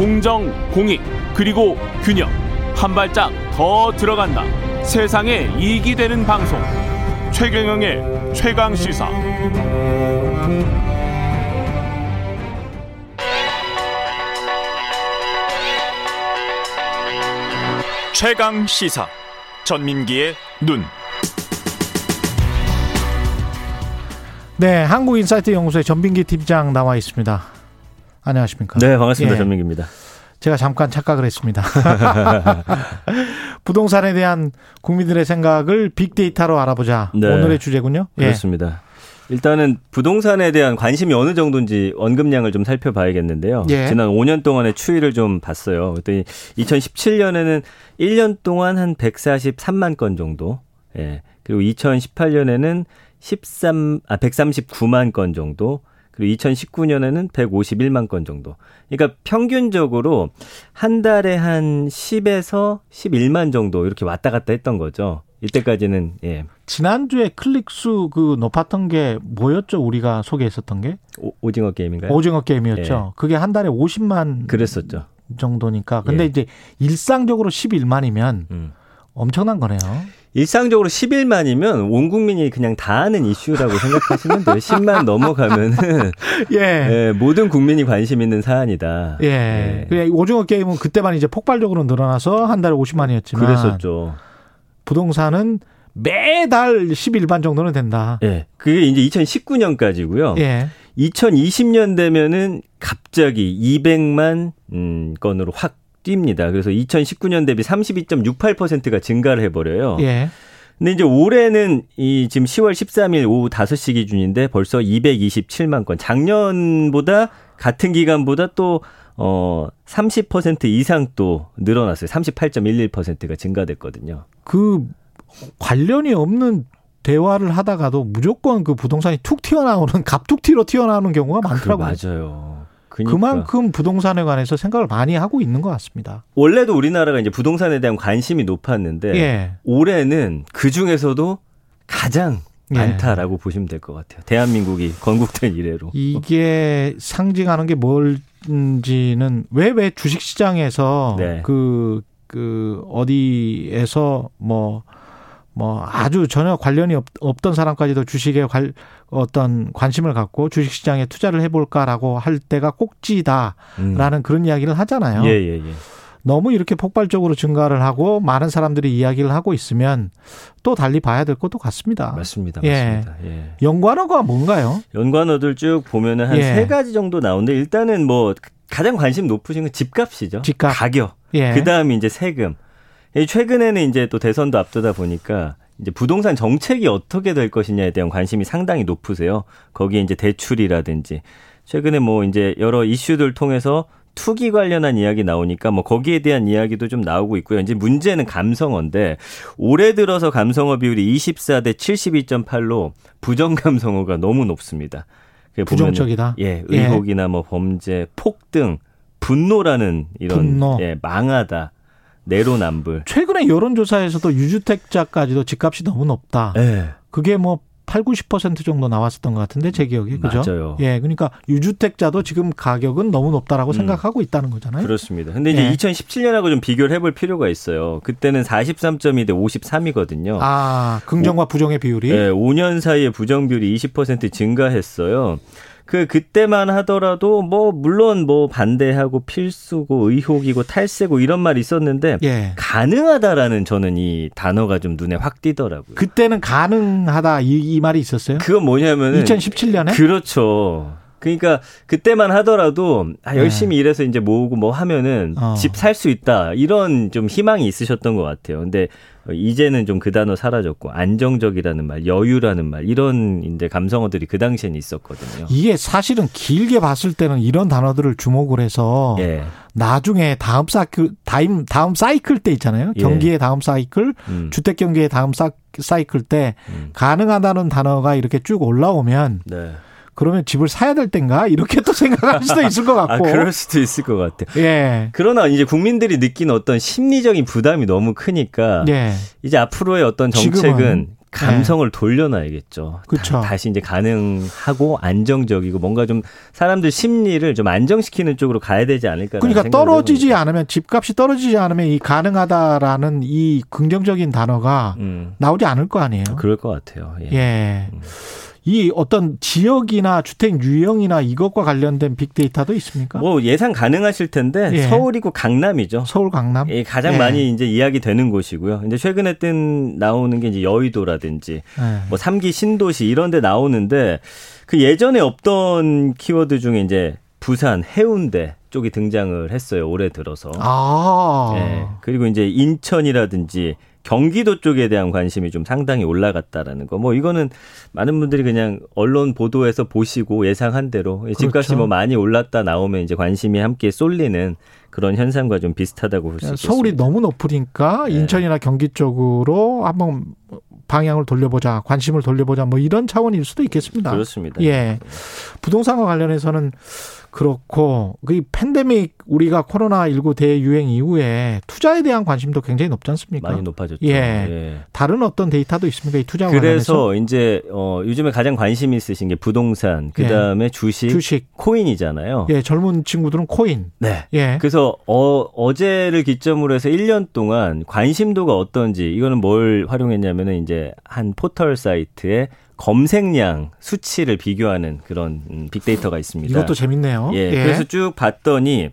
공정, 공익, 그리고 균형. 한 발짝 더 들어간다. 세상에 이익이 되는 방송. 최경영의 최강 시사. 최강 시사. 전민기의 눈. 네, 한국인사이트 연구소의 전빈기 팀장 나와 있습니다. 안녕하십니까? 네, 반갑습니다. 예. 전민기입니다. 제가 잠깐 착각을 했습니다. 부동산에 대한 국민들의 생각을 빅데이터로 알아보자. 네. 오늘의 주제군요. 예. 그렇습니다. 일단은 부동산에 대한 관심이 어느 정도인지 언급량을 좀 살펴봐야겠는데요. 예. 지난 5년 동안의 추이를 좀 봤어요. 그랬더니 2017년에는 1년 동안 한 143만 건 정도. 예. 그리고 2018년에는 13, 아, 139만 건 정도. 그리고 2019년에는 151만 건 정도. 그러니까 평균적으로 한 달에 한 10에서 11만 정도 이렇게 왔다 갔다 했던 거죠. 이때까지는 예. 지난주에 클릭 수 그 높았던 게 뭐였죠? 우리가 소개했었던 게? 오, 징어 게임인가요? 오징어 게임이었죠. 예. 그게 한 달에 50만 그랬었죠. 정도니까. 근데 예. 이제 일상적으로 11만이면 음. 엄청난 거네요. 일상적으로 11만이면 온 국민이 그냥 다 아는 이슈라고 생각하시면 돼요. 10만 넘어가면은 예. 예. 모든 국민이 관심 있는 사안이다. 예. 예. 오징어 게임은 그때만 이제 폭발적으로 늘어나서 한 달에 50만이었지만 그랬었죠. 부동산은 매달 11만 정도는 된다. 예. 그게 이제 2019년까지고요. 예. 2020년 되면은 갑자기 200만 음, 건으로 확 뜁니다. 그래서 2019년 대비 32.68%가 증가를 해버려요. 예. 근데 이제 올해는 이 지금 10월 13일 오후 5시 기준인데 벌써 227만 건. 작년보다 같은 기간보다 또 어, 30% 이상 또 늘어났어요. 38.11%가 증가됐거든요. 그 관련이 없는 대화를 하다가도 무조건 그 부동산이 툭 튀어나오는 갑툭튀로 튀어나오는 경우가 많더라고요. 맞아요. 그러니까. 그만큼 부동산에 관해서 생각을 많이 하고 있는 것 같습니다. 원래도 우리나라가 이제 부동산에 대한 관심이 높았는데 예. 올해는 그 중에서도 가장 예. 많다라고 예. 보시면 될 것 같아요. 대한민국이 건국된 이래로. 이게 상징하는 게 뭘지는 왜 왜 주식 시장에서 네. 그, 그, 어디에서 뭐, 뭐 아주 전혀 관련이 없, 던 사람까지도 주식에 관, 어떤 관심을 갖고 주식 시장에 투자를 해볼까라고 할 때가 꼭지다라는 음. 그런 이야기를 하잖아요. 예, 예, 예. 너무 이렇게 폭발적으로 증가를 하고 많은 사람들이 이야기를 하고 있으면 또 달리 봐야 될 것도 같습니다. 맞습니다. 예. 맞습니다. 예. 연관어가 뭔가요? 연관어들 쭉 보면은 한세 예. 가지 정도 나오는데 일단은 뭐 가장 관심 높으신 건 집값이죠. 집값. 가격. 예. 그 다음에 이제 세금. 최근에는 이제 또 대선도 앞두다 보니까 이제 부동산 정책이 어떻게 될 것이냐에 대한 관심이 상당히 높으세요. 거기에 이제 대출이라든지 최근에 뭐 이제 여러 이슈들 통해서 투기 관련한 이야기 나오니까 뭐 거기에 대한 이야기도 좀 나오고 있고요. 이제 문제는 감성어인데 올해 들어서 감성어 비율이 24대 72.8로 부정 감성어가 너무 높습니다. 부정적이다. 예, 의혹이나 뭐 범죄, 폭등, 분노라는 이런 분노. 예, 망하다. 내로남불. 최근에 여론조사에서도 유주택자까지도 집값이 너무 높다. 네. 그게 뭐 8, 90% 정도 나왔었던 것 같은데 제 기억에 그죠? 맞아요. 예, 그러니까 유주택자도 지금 가격은 너무 높다라고 음. 생각하고 있다는 거잖아요. 그렇습니다. 근데 이제 예. 2017년하고 좀 비교를 해볼 필요가 있어요. 그때는 43.2 대 53이거든요. 아, 긍정과 부정의 비율이? 네, 5년 사이에 부정 비율이 20% 증가했어요. 그 그때만 하더라도 뭐 물론 뭐 반대하고 필수고 의혹이고 탈세고 이런 말이 있었는데 예. 가능하다라는 저는 이 단어가 좀 눈에 확 띄더라고요. 그때는 가능하다 이, 이 말이 있었어요? 그건 뭐냐면은 2017년에 그렇죠. 그러니까 그때만 하더라도 아, 열심히 네. 일해서 이제 모으고 뭐 하면은 어. 집살 수 있다 이런 좀 희망이 있으셨던 것 같아요. 근데 이제는 좀 그 단어 사라졌고 안정적이라는 말, 여유라는 말 이런 이제 감성어들이 그 당시에는 있었거든요. 이게 사실은 길게 봤을 때는 이런 단어들을 주목을 해서 예. 나중에 다음 사이클 다음 다음 사이클 때 있잖아요. 예. 경기의 다음 사이클, 음. 주택 경기의 다음 사이클 때 음. 가능하다는 단어가 이렇게 쭉 올라오면. 네. 그러면 집을 사야 될 땐가 이렇게 또 생각할 수도 있을 것 같고. 아, 그럴 수도 있을 것 같아요. 예. 그러나 이제 국민들이 느끼는 어떤 심리적인 부담이 너무 크니까 예. 이제 앞으로의 어떤 정책은 지금은. 감성을 네. 돌려놔야겠죠. 그렇죠. 다시 이제 가능하고 안정적이고 뭔가 좀 사람들 심리를 좀 안정시키는 쪽으로 가야 되지 않을까. 그러니까 떨어지지 해봅니다. 않으면 집값이 떨어지지 않으면 이 가능하다라는 이 긍정적인 단어가 음. 나오지 않을 거 아니에요. 그럴 것 같아요. 예. 예. 음. 이 어떤 지역이나 주택 유형이나 이것과 관련된 빅데이터도 있습니까? 뭐 예상 가능하실 텐데 예. 서울이고 강남이죠. 서울 강남. 예, 가장 예. 많이 이제 이야기되는 곳이고요. 이제 최근에 뜬 나오는 게 이제 여의도라든지 예. 뭐 3기 신도시 이런 데 나오는데 그 예전에 없던 키워드 중에 이제 부산, 해운대 쪽이 등장을 했어요. 올해 들어서. 아. 예. 그리고 이제 인천이라든지 경기도 쪽에 대한 관심이 좀 상당히 올라갔다라는 거. 뭐 이거는 많은 분들이 그냥 언론 보도에서 보시고 예상한 대로 그렇죠. 집값이 뭐 많이 올랐다 나오면 이제 관심이 함께 쏠리는 그런 현상과 좀 비슷하다고 볼 수 있습니다. 서울이 너무 높으니까 네. 인천이나 경기 쪽으로 한번 방향을 돌려보자, 관심을 돌려보자, 뭐 이런 차원일 수도 있겠습니다. 그렇습니다. 예. 부동산과 관련해서는 그렇고 그 팬데믹 우리가 코로나 19 대유행 이후에 투자에 대한 관심도 굉장히 높지 않습니까? 많이 높아졌죠. 예. 예. 다른 어떤 데이터도 있습니까? 이 투자 그래서 관련해서? 이제 어 요즘에 가장 관심이 있으신 게 부동산, 그다음에 예. 주식, 주식, 코인이잖아요. 예, 젊은 친구들은 코인. 네. 예. 그래서 어 어제를 기점으로 해서 1년 동안 관심도가 어떤지 이거는 뭘 활용했냐면은 이제 한 포털 사이트에 검색량 수치를 비교하는 그런 음, 빅데이터가 있습니다. 이것도 재밌네요. 예, 예. 그래서 쭉 봤더니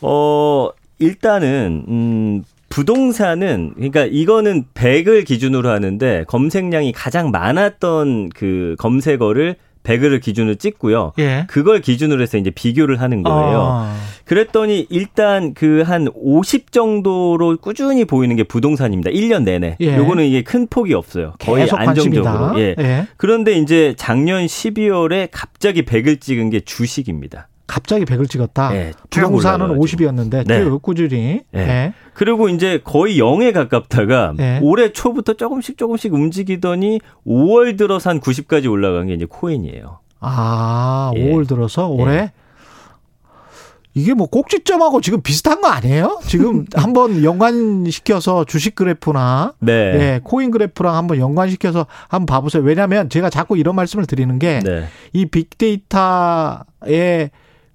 어 일단은 음 부동산은 그러니까 이거는 100을 기준으로 하는데 검색량이 가장 많았던 그 검색어를 100을 기준으로 찍고요. 예. 그걸 기준으로 해서 이제 비교를 하는 거예요. 아. 그랬더니 일단 그 한 50 정도로 꾸준히 보이는 게 부동산입니다. 1년 내내. 예. 요거는 이게 큰 폭이 없어요. 거의 안정적으로. 예. 예. 그런데 이제 작년 12월에 갑자기 100을 찍은 게 주식입니다. 갑자기 100을 찍었다. 네, 부동산은 50이었는데 네. 꾸준히. 네. 네. 그리고 이제 거의 0에 가깝다가 네. 올해 초부터 조금씩 조금씩 움직이더니 5월 들어서 한 90까지 올라간 게 이제 코인이에요. 아, 예. 5월 들어서 올해 예. 이게 뭐 꼭지점하고 지금 비슷한 거 아니에요? 지금 한번 연관시켜서 주식 그래프나 네. 예, 코인 그래프랑 한번 연관시켜서 한번 봐보세요. 왜냐하면 제가 자꾸 이런 말씀을 드리는 게이 네. 빅데이터의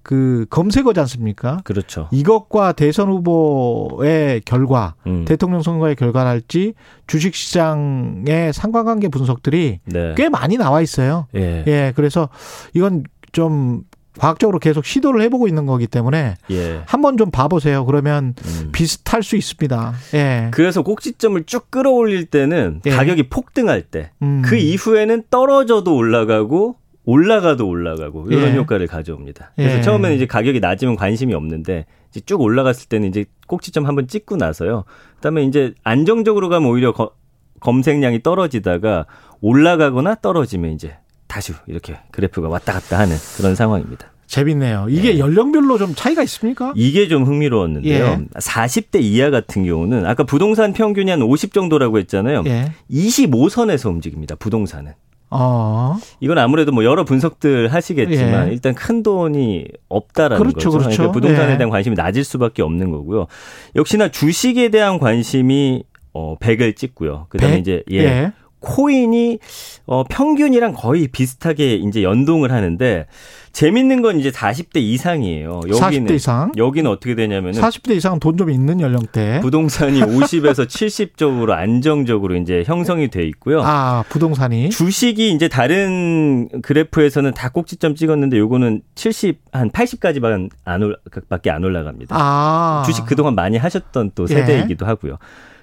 그 검색어지 않습니까? 그렇죠. 이것과 대선 후보의 결과, 음. 대통령 선거의 결과랄지 주식 시장의 상관관계 분석들이 네. 꽤 많이 나와 있어요. 예. 예. 그래서 이건 좀 과학적으로 계속 시도를 해보고 있는 거기 때문에 예. 한번 좀 봐보세요. 그러면 음. 비슷할 수 있습니다. 예. 그래서 꼭지점을 쭉 끌어올릴 때는 예. 가격이 폭등할 때, 음. 그 이후에는 떨어져도 올라가고 올라가도 올라가고 이런 예. 효과를 가져옵니다. 그래서 예. 처음에는 이제 가격이 낮으면 관심이 없는데 이제 쭉 올라갔을 때는 이제 꼭지점 한번 찍고 나서요. 그다음에 이제 안정적으로 가면 오히려 거, 검색량이 떨어지다가 올라가거나 떨어지면 이제 다시 이렇게 그래프가 왔다 갔다 하는 그런 상황입니다. 재밌네요. 이게 네. 연령별로 좀 차이가 있습니까? 이게 좀 흥미로웠는데요. 예. 40대 이하 같은 경우는 아까 부동산 평균이 한 50 정도라고 했잖아요. 예. 25선에서 움직입니다. 부동산은. 아. 이건 아무래도 뭐 여러 분석들 하시겠지만 예. 일단 큰 돈이 없다라는 그렇죠, 거죠. 그렇죠. 그러니까 부동산에 예. 대한 관심이 낮을 수밖에 없는 거고요. 역시나 주식에 대한 관심이 어 100을 찍고요. 그다음에 100? 이제 예. 예. 코인이 어 평균이랑 거의 비슷하게 이제 연동을 하는데 재밌는 건 이제 40대 이상이에요. 여기는 40대 이상? 여기는 어떻게 되냐면은 40대 이상은 돈좀 있는 연령대. 부동산이 50에서 70 쪽으로 안정적으로 이제 형성이 돼 있고요. 아, 부동산이 주식이 이제 다른 그래프에서는 다 꼭지점 찍었는데 요거는 70 한 80까지만 안 올, 밖에 안 올라갑니다. 아. 주식 그동안 많이 하셨던 또 세대이기도 예. 하고요.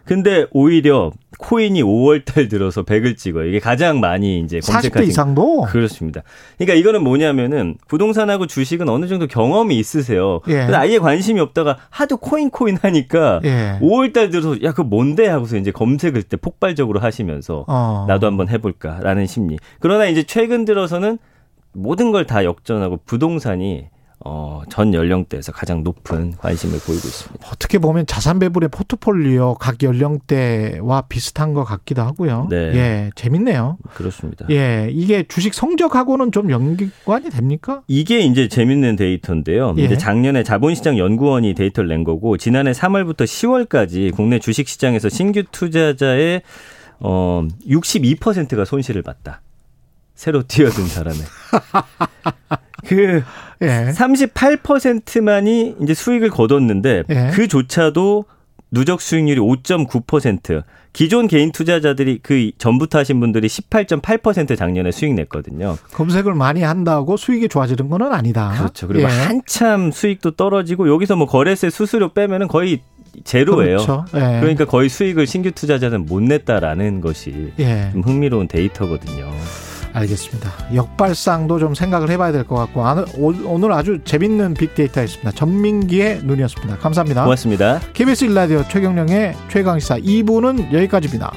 근데 오히려 코인이 5월달 들어서 100을 찍어요. 이게 가장 많이 이제 검색하신 40대 이상도 그렇습니다. 그러니까 이거는 뭐냐면은 부동산하고 주식은 어느 정도 경험이 있으세요. 예. 아예 관심이 없다가 하도 코인 코인 하니까 예. 5월달 들어서 야 그 뭔데 하고서 이제 검색을 때 폭발적으로 하시면서 어. 나도 한번 해볼까라는 심리. 그러나 이제 최근 들어서는 모든 걸 다 역전하고 부동산이 어, 전 연령대에서 가장 높은 관심을 보이고 있습니다. 어떻게 보면 자산 배분의 포트폴리오 각 연령대와 비슷한 것 같기도 하고요. 네. 예, 재밌네요. 그렇습니다. 예, 이게 주식 성적하고는 좀 연관이 됩니까? 이게 이제 재밌는 데이터인데요. 예. 이제 작년에 자본시장 연구원이 데이터를 낸 거고 지난해 3월부터 10월까지 국내 주식 시장에서 신규 투자자의 어 62%가 손실을 봤다. 새로 뛰어든 사람의. 그 예. 38%만이 이제 수익을 거뒀는데 예. 그조차도 누적 수익률이 5.9%. 기존 개인 투자자들이 그 전부터 하신 분들이 18.8% 작년에 수익 냈거든요. 검색을 많이 한다고 수익이 좋아지는 건 아니다. 그렇죠. 그리고 예. 한참 수익도 떨어지고 여기서 뭐 거래세 수수료 빼면은 거의 제로예요. 그렇죠. 예. 그러니까 거의 수익을 신규 투자자는 못 냈다라는 것이 예. 좀 흥미로운 데이터거든요. 알겠습니다. 역발상도 좀 생각을 해봐야 될 것 같고 오늘 아주 재밌는 빅데이터였습니다. 전민기의 눈이었습니다. 감사합니다. 고맙습니다. KBS 일라디오 최경령의 최강시사 2부는 여기까지입니다.